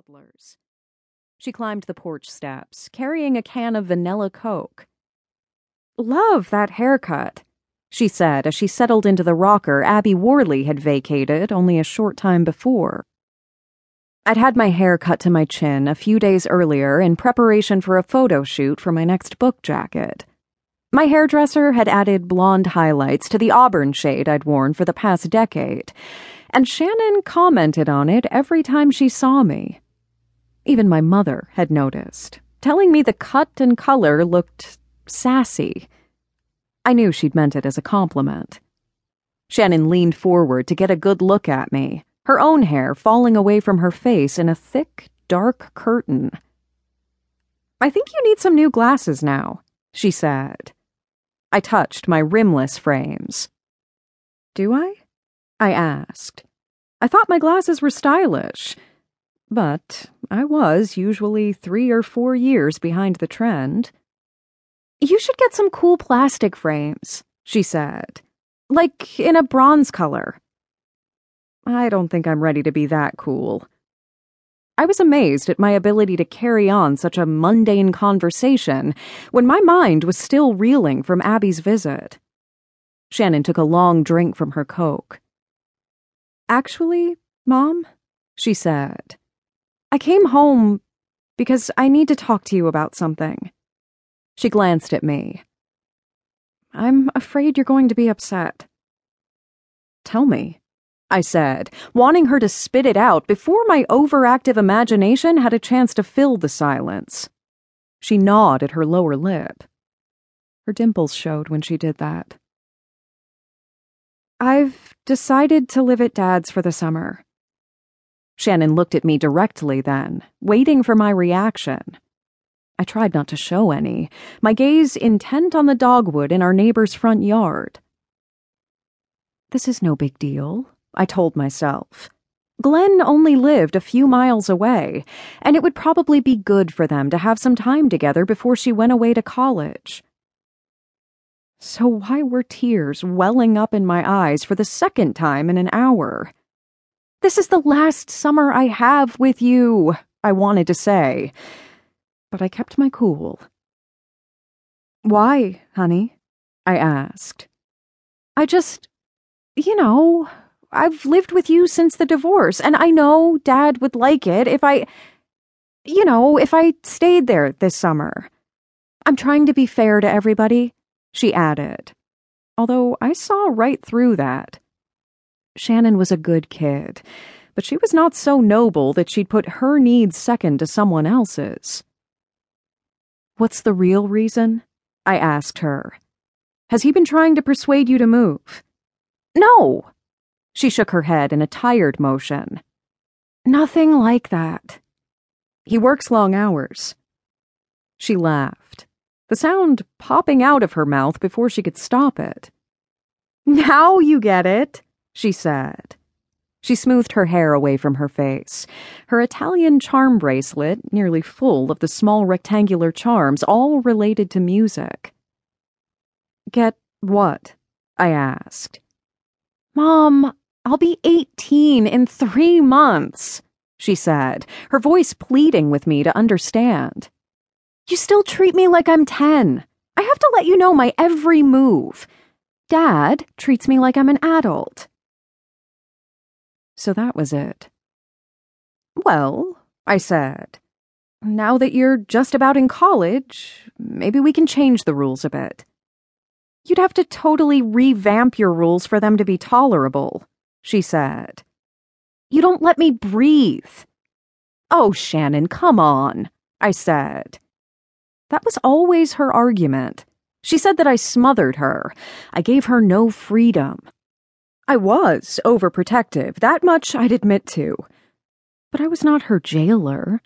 toddlers. She climbed the porch steps, carrying a can of vanilla Coke. Love that haircut, she said as she settled into the rocker Abby Worley had vacated only a short time before. I'd had my hair cut to my chin a few days earlier in preparation for a photo shoot for my next book jacket. My hairdresser had added blonde highlights to the auburn shade I'd worn for the past decade, and Shannon commented on it every time she saw me. Even my mother had noticed, telling me the cut and color looked sassy. I knew she'd meant it as a compliment. Shannon leaned forward to get a good look at me, her own hair falling away from her face in a thick, dark curtain. I think you need some new glasses now, she said. I touched my rimless frames. Do I? I asked. I thought my glasses were stylish. But I was usually three or four years behind the trend. You should get some cool plastic frames, she said. Like in a bronze color. I don't think I'm ready to be that cool. I was amazed at my ability to carry on such a mundane conversation when my mind was still reeling from Abby's visit. Shannon took a long drink from her Coke. Actually, Mom, she said, I came home because I need to talk to you about something. She glanced at me. I'm afraid you're going to be upset. Tell me, I said, wanting her to spit it out before my overactive imagination had a chance to fill the silence. She gnawed at her lower lip. Her dimples showed when she did that. I've decided to live at Dad's for the summer. Shannon looked at me directly then, waiting for my reaction. I tried not to show any, my gaze intent on the dogwood in our neighbor's front yard. This is no big deal, I told myself. Glenn only lived a few miles away, and it would probably be good for them to have some time together before she went away to college. So why were tears welling up in my eyes for the second time in an hour? This is the last summer I have with you, I wanted to say, but I kept my cool. Why, honey? I asked. I just, you know, I've lived with you since the divorce, and I know Dad would like it if I, you know, if I stayed there this summer. I'm trying to be fair to everybody she added, although I saw right through that. Shannon was a good kid, but she was not so noble that she'd put her needs second to someone else's. What's the real reason? I asked her. Has he been trying to persuade you to move? No! She shook her head in a tired motion. Nothing like that. He works long hours. She laughed the sound popping out of her mouth before she could stop it. Now you get it, she said. She smoothed her hair away from her face, her Italian charm bracelet nearly full of the small rectangular charms all related to music. Get what? I asked. Mom, I'll be 18 in three months, she said, her voice pleading with me to understand. You still treat me like I'm 10. I have to let you know my every move. Dad treats me like I'm an adult. So that was it. Well, I said, now that you're just about in college, maybe we can change the rules a bit. You'd have to totally revamp your rules for them to be tolerable, she said. You don't let me breathe. Oh, Shannon, come on, I said. That was always her argument. She said that I smothered her. I gave her no freedom. I was overprotective, that much I'd admit to. But I was not her jailer.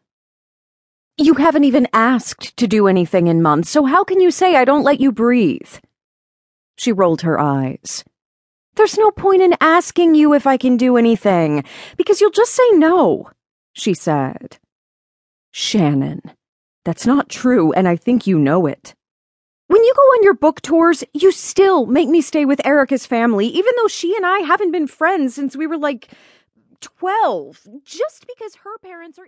You haven't even asked to do anything in months, so how can you say I don't let you breathe? She rolled her eyes. There's no point in asking you if I can do anything, because you'll just say no, she said. Shannon. That's not true, and I think you know it. When you go on your book tours, you still make me stay with Erica's family, even though she and I haven't been friends since we were like 12, just because her parents are.